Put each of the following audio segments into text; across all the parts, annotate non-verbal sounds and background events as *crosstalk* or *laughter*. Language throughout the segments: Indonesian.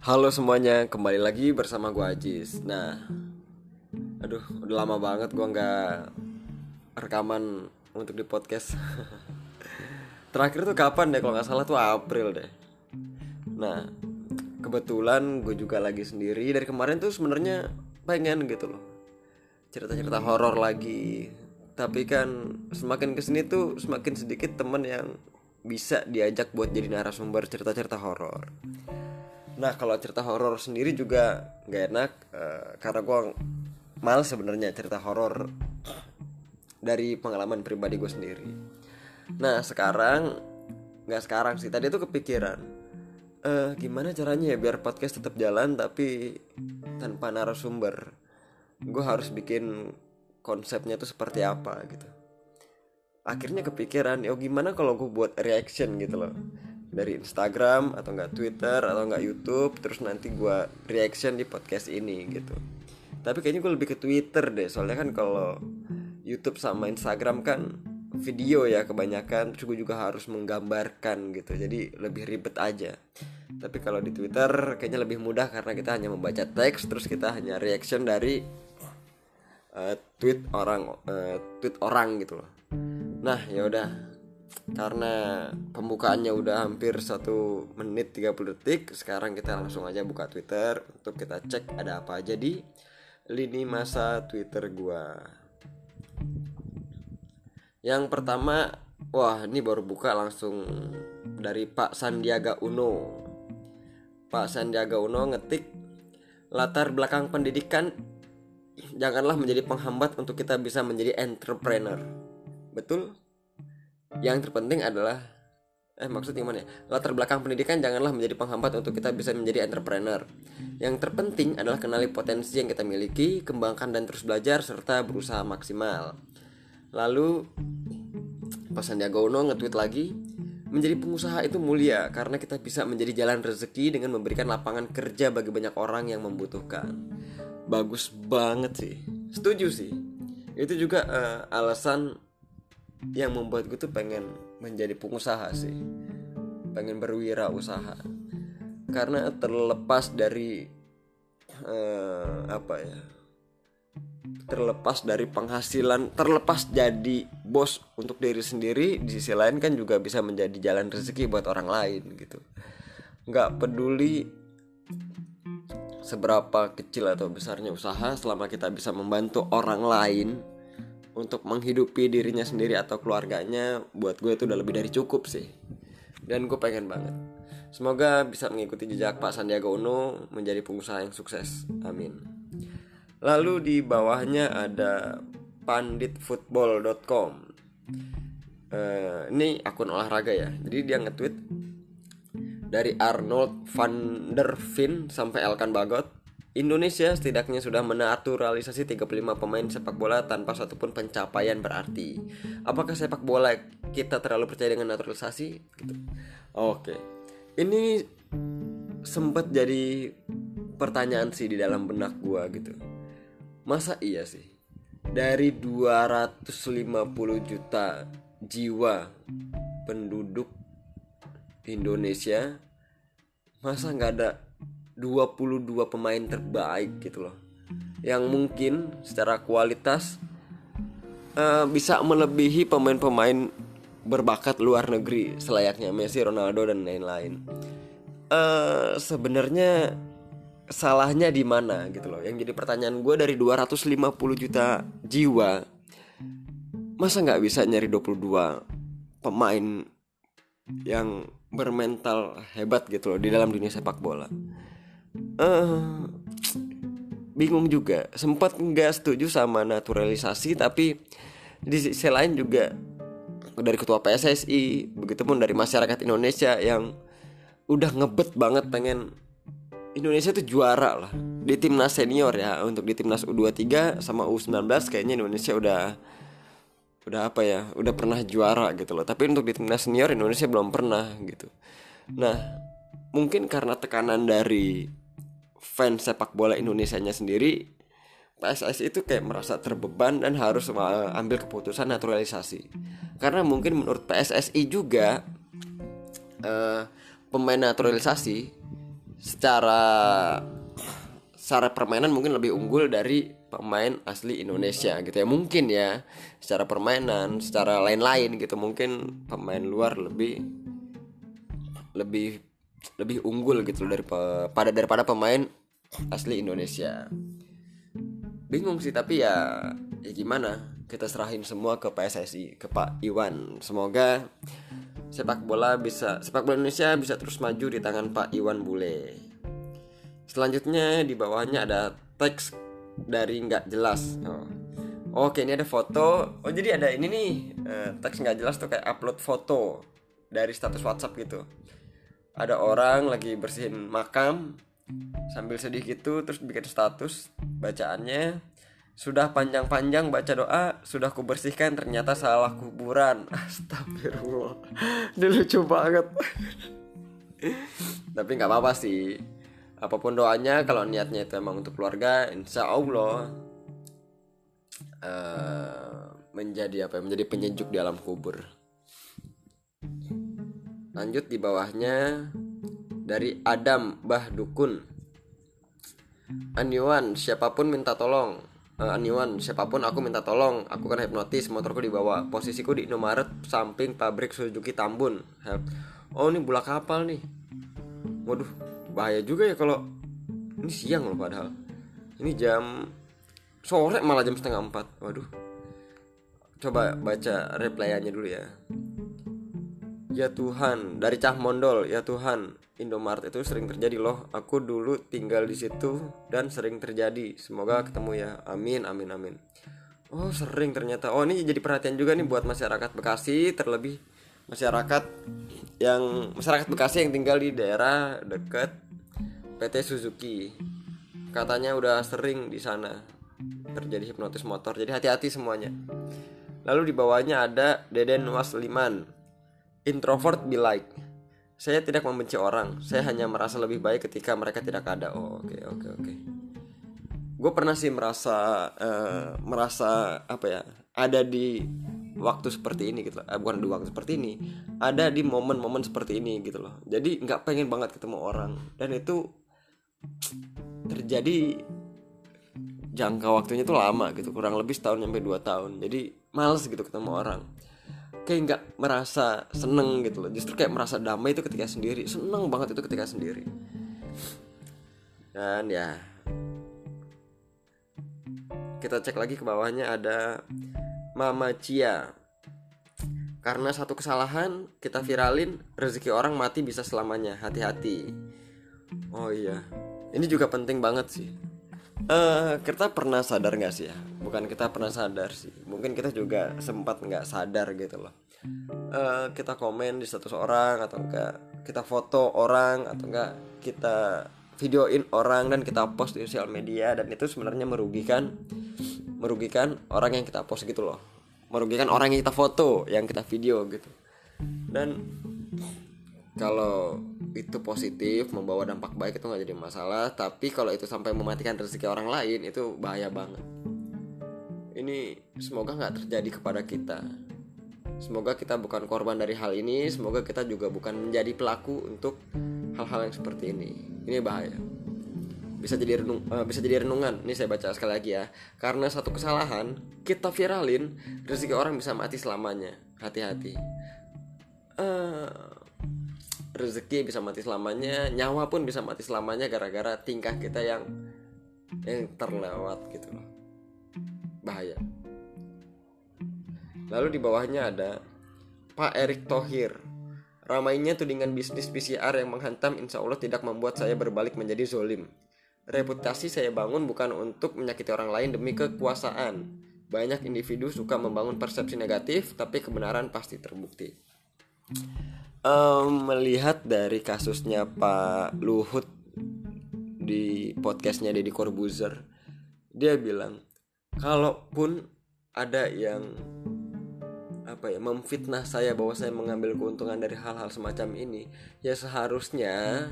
Halo semuanya, kembali lagi bersama gue Ajis. Nah, aduh, udah lama banget gue nggak rekaman untuk di podcast. *laughs* Terakhir tuh kapan deh? Kalau nggak salah tuh April deh. Nah, kebetulan gue juga lagi sendiri. Dari kemarin tuh sebenarnya pengen gitu loh, cerita-cerita horor lagi. Tapi kan semakin ke sini tuh semakin sedikit temen yang bisa diajak buat jadi narasumber cerita-cerita horor. Nah kalau cerita horor sendiri juga nggak enak uh, karena gue males sebenarnya cerita horor dari pengalaman pribadi gue sendiri. Nah sekarang nggak sekarang sih tadi tuh kepikiran uh, gimana caranya ya biar podcast tetap jalan tapi tanpa narasumber. Gue harus bikin konsepnya tuh seperti apa gitu. Akhirnya kepikiran, ya gimana kalau gue buat reaction gitu loh dari Instagram atau enggak Twitter atau enggak YouTube terus nanti gue reaction di podcast ini gitu. Tapi kayaknya gue lebih ke Twitter deh soalnya kan kalau YouTube sama Instagram kan video ya kebanyakan terus gue juga harus menggambarkan gitu. Jadi lebih ribet aja. Tapi kalau di Twitter kayaknya lebih mudah karena kita hanya membaca teks terus kita hanya reaction dari uh, tweet orang uh, tweet orang gitu loh. Nah ya udah karena pembukaannya udah hampir satu menit 30 detik sekarang kita langsung aja buka Twitter. Untuk kita cek ada apa aja di lini masa Twitter gua. Yang pertama wah ini baru buka langsung dari Pak Sandiaga Uno. Pak Sandiaga Uno ngetik latar belakang pendidikan janganlah menjadi penghambat untuk kita bisa menjadi entrepreneur. Betul yang terpenting adalah eh maksud gimana ya? Latar belakang pendidikan janganlah menjadi penghambat untuk kita bisa menjadi entrepreneur. Yang terpenting adalah kenali potensi yang kita miliki kembangkan dan terus belajar serta berusaha maksimal. Lalu pas Sandiaga Uno nge-tweet lagi menjadi pengusaha itu mulia karena kita bisa menjadi jalan rezeki dengan memberikan lapangan kerja bagi banyak orang yang membutuhkan. Bagus banget sih. Setuju sih. Itu juga uh, alasan yang membuat gue tuh pengen menjadi pengusaha sih. Pengen berwirausaha. Karena terlepas dari uh, apa ya terlepas dari penghasilan terlepas jadi bos untuk diri sendiri di sisi lain kan juga bisa menjadi jalan rezeki buat orang lain gitu. Nggak peduli seberapa kecil atau besarnya usaha selama kita bisa membantu orang lain untuk menghidupi dirinya sendiri atau keluarganya buat gue itu udah lebih dari cukup sih. Dan gue pengen banget. Semoga bisa mengikuti jejak Pak Sandiaga Uno menjadi pengusaha yang sukses. Amin. Lalu di bawahnya ada panditfootball.com uh, ini akun olahraga ya. Jadi dia nge-tweet dari Arnold van der Veen sampai Elkan Bagot Indonesia setidaknya sudah menaturalisasi 35 pemain sepak bola tanpa satupun pencapaian berarti. Apakah sepak bola kita terlalu percaya dengan naturalisasi? Gitu. Oke. Ini sempat jadi pertanyaan sih di dalam benak gua gitu. Masa iya sih? Dari 250 juta jiwa penduduk Indonesia masa nggak ada 22 pemain terbaik gitu loh yang mungkin secara kualitas uh, bisa melebihi pemain-pemain berbakat luar negeri selayaknya Messi, Ronaldo dan lain-lain. Uh, Sebenarnya salahnya di mana gitu loh. Yang jadi pertanyaan gue dari 250 juta jiwa, masa nggak bisa nyari 22 pemain yang bermental hebat gitu loh di dalam dunia sepak bola uh, bingung juga. Sempat nggak setuju sama naturalisasi tapi di sisi lain juga dari ketua PSSI begitu pun dari masyarakat Indonesia yang udah ngebet banget pengen Indonesia tuh juara lah. Di timnas senior ya untuk di timnas U23 sama U19 kayaknya Indonesia udah udah apa ya udah pernah juara gitu loh. Tapi untuk di timnas senior Indonesia belum pernah gitu. Nah mungkin karena tekanan dari fans sepak bola Indonesia-nya sendiri PSSI itu kayak merasa terbeban dan harus ambil keputusan naturalisasi. Karena mungkin menurut PSSI juga uh, pemain naturalisasi secara secara permainan mungkin lebih unggul dari pemain asli Indonesia gitu ya. Mungkin ya secara permainan secara lain-lain gitu mungkin pemain luar lebih lebih lebih unggul gitu dari pada daripada pemain asli Indonesia. Bingung sih tapi ya ya gimana? Kita serahin semua ke PSSI ke Pak Iwan. Semoga sepak bola bisa sepak bola Indonesia bisa terus maju di tangan Pak Iwan Bule. Selanjutnya di bawahnya ada teks dari nggak jelas. Oh. Oke ini ada foto. Oh jadi ada ini nih uh, Teks nggak jelas tuh kayak upload foto Dari status WhatsApp gitu Ada orang lagi bersihin makam Sambil sedih gitu Terus bikin status Bacaannya Sudah panjang-panjang baca doa Sudah kubersihkan ternyata salah kuburan. *laughs* Astagfirullah. Ini lucu banget. *laughs* Tapi nggak apa-apa sih. Apa pun doanya kalau niatnya itu emang untuk keluarga insya Allah uh, menjadi apa ya, menjadi penyejuk di alam kubur lanjut di bawahnya. Dari Adam Bah Dukun Aniwan siapa pun minta tolong. Uh, Aniwan siapa pun aku minta tolong. Aku kan hipnotis motorku dibawa. Posisiku di Indomaret samping pabrik Suzuki Tambun. Help. oh ini bola kapal nih. Waduh bahaya juga ya kalau ini siang loh padahal. Ini jam sore malah jam setengah empat. Waduh. Coba baca replyannya dulu ya ya Tuhan dari Cah Mondol ya Tuhan Indomaret itu sering terjadi loh aku dulu tinggal di situ dan sering terjadi semoga ketemu ya amin amin amin oh sering ternyata oh ini jadi perhatian juga nih buat masyarakat Bekasi terlebih masyarakat yang masyarakat Bekasi yang tinggal di daerah dekat PT Suzuki. Katanya udah sering di sana terjadi hipnotis motor. Jadi hati-hati semuanya. Lalu di bawahnya ada Deden Wasliman. Introvert be like. Saya tidak membenci orang. Saya hanya merasa lebih baik ketika mereka tidak ada. Oh, oke okay, oke okay, oke. Okay. Gue pernah sih merasa uh, merasa apa ya? Ada di waktu seperti ini gitu. Eh, bukan di waktu seperti ini ada di momen-momen seperti ini gitu loh jadi nggak pengen banget ketemu orang dan itu terjadi jangka waktunya tuh lama gitu kurang lebih setahun sampai dua tahun jadi males gitu ketemu orang kayak nggak merasa seneng gitu loh. Justru kayak merasa damai itu ketika sendiri. Seneng banget itu ketika sendiri. Dan ya kita cek lagi ke bawahnya ada Mama Cia. Karena satu kesalahan kita viralin rezeki orang mati bisa selamanya. Hati-hati. Oh iya. Ini juga penting banget sih uh, kita pernah sadar nggak sih ya? Bukan kita pernah sadar sih. Mungkin kita juga sempat nggak sadar gitu loh. Uh, kita komen di status orang atau enggak kita foto orang atau enggak kita videoin orang dan kita post di sosial media dan itu sebenarnya merugikan merugikan orang yang kita post gitu loh. Merugikan orang yang kita foto yang kita video gitu. Dan kalau itu positif membawa dampak baik itu nggak jadi masalah. Tapi kalau itu sampai mematikan rezeki orang lain itu bahaya banget. Ini semoga nggak terjadi kepada kita. Semoga kita bukan korban dari hal ini semoga kita juga bukan menjadi pelaku untuk hal-hal yang seperti ini. Ini bahaya. Bisa jadi renung uh, bisa jadi renungan. Ini saya baca sekali lagi ya. Karena satu kesalahan kita viralin rezeki orang bisa mati selamanya. Hati-hati. Uh, rezeki bisa mati selamanya nyawa pun bisa mati selamanya gara-gara tingkah kita yang yang terlewat gitu loh. Bahaya. Lalu di bawahnya ada Pak Erick Thohir. Ramainya tudingan bisnis PCR yang menghantam insya Allah tidak membuat saya berbalik menjadi zolim. Reputasi saya bangun bukan untuk menyakiti orang lain demi kekuasaan. Banyak individu suka membangun persepsi negatif tapi kebenaran pasti terbukti um, melihat dari kasusnya Pak Luhut di podcastnya Deddy Corbuzier dia bilang kalaupun ada yang apa ya memfitnah saya bahwa saya mengambil keuntungan dari hal-hal semacam ini ya seharusnya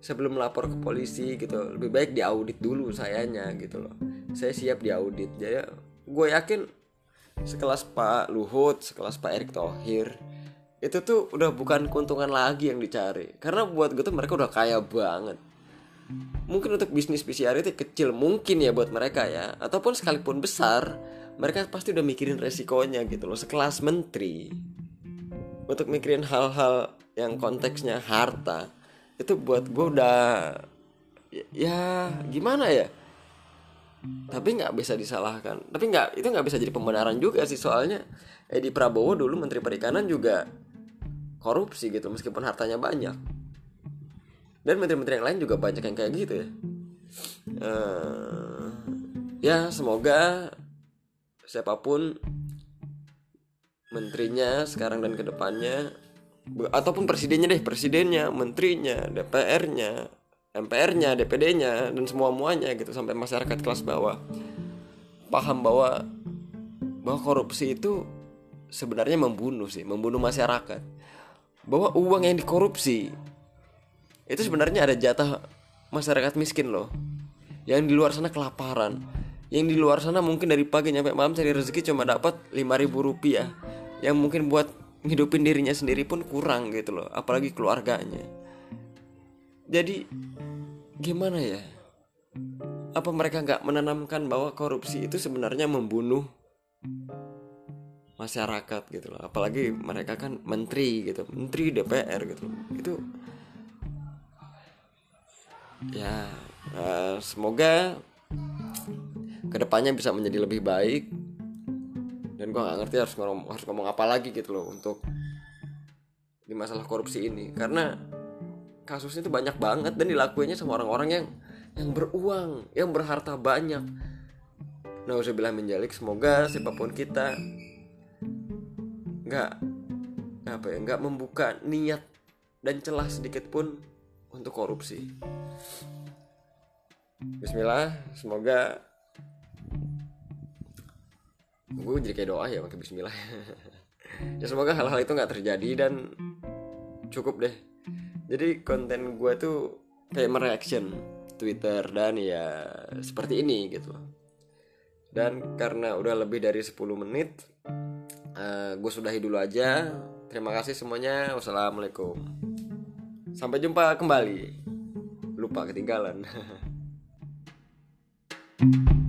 sebelum lapor ke polisi gitu lebih baik diaudit dulu sayanya gitu loh. Saya siap diaudit. Jadi gue yakin sekelas Pak Luhut sekelas Pak Erick Thohir itu tuh udah bukan keuntungan lagi yang dicari. Karena buat gue tuh mereka udah kaya banget. Mungkin untuk bisnis PCR itu kecil mungkin ya buat mereka ya. Ataupun sekalipun besar mereka pasti udah mikirin resikonya gitu loh sekelas menteri. Untuk mikirin hal-hal yang konteksnya harta itu buat gue udah ya, gimana ya? Tapi nggak bisa disalahkan. Tapi nggak itu nggak bisa jadi pembenaran juga sih soalnya. Edi Prabowo dulu Menteri Perikanan juga korupsi gitu meskipun hartanya banyak. Dan menteri-menteri yang lain juga banyak yang kayak gitu ya. Uh, ya semoga siapa pun menterinya sekarang dan ke depannya ataupun presidennya deh presidennya menterinya DPR-nya MPR-nya DPD-nya dan semua muanya gitu sampai masyarakat kelas bawah paham bahwa bahwa korupsi itu sebenarnya membunuh sih membunuh masyarakat bahwa uang yang dikorupsi itu sebenarnya ada jatah masyarakat miskin loh. Yang di luar sana kelaparan. Yang di luar sana mungkin dari pagi sampai malam cari rezeki cuma dapat 5000 rupiah. Yang mungkin buat ngidupin dirinya sendiri pun kurang gitu loh apalagi keluarganya. Jadi gimana ya? Apa mereka nggak menanamkan bahwa korupsi itu sebenarnya membunuh masyarakat gitu loh. Apalagi mereka kan menteri gitu menteri DPR gitu itu ya uh, semoga ke depannya bisa menjadi lebih baik. Dan gue nggak ngerti harus ngomong harus ngomong apa lagi gitu loh untuk di masalah korupsi ini. Karena kasusnya itu banyak banget dan dilakuinnya sama orang-orang yang yang beruang yang berharta banyak. Nah usah bilang menjalik semoga siapa pun kita nggak apa ya nggak membuka niat dan celah sedikit pun untuk korupsi. Bismillah semoga gue jadi kayak doa ya pakai Bismillah. *laughs* Ya semoga hal-hal itu nggak terjadi dan cukup deh. Jadi konten gue tuh kayak mereaction Twitter dan ya seperti ini gitu. Dan karena udah lebih dari 10 menit uh, gue sudahi dulu aja. Terima kasih semuanya. Wassalamualaikum. Sampai jumpa kembali. Lupa ketinggalan *laughs*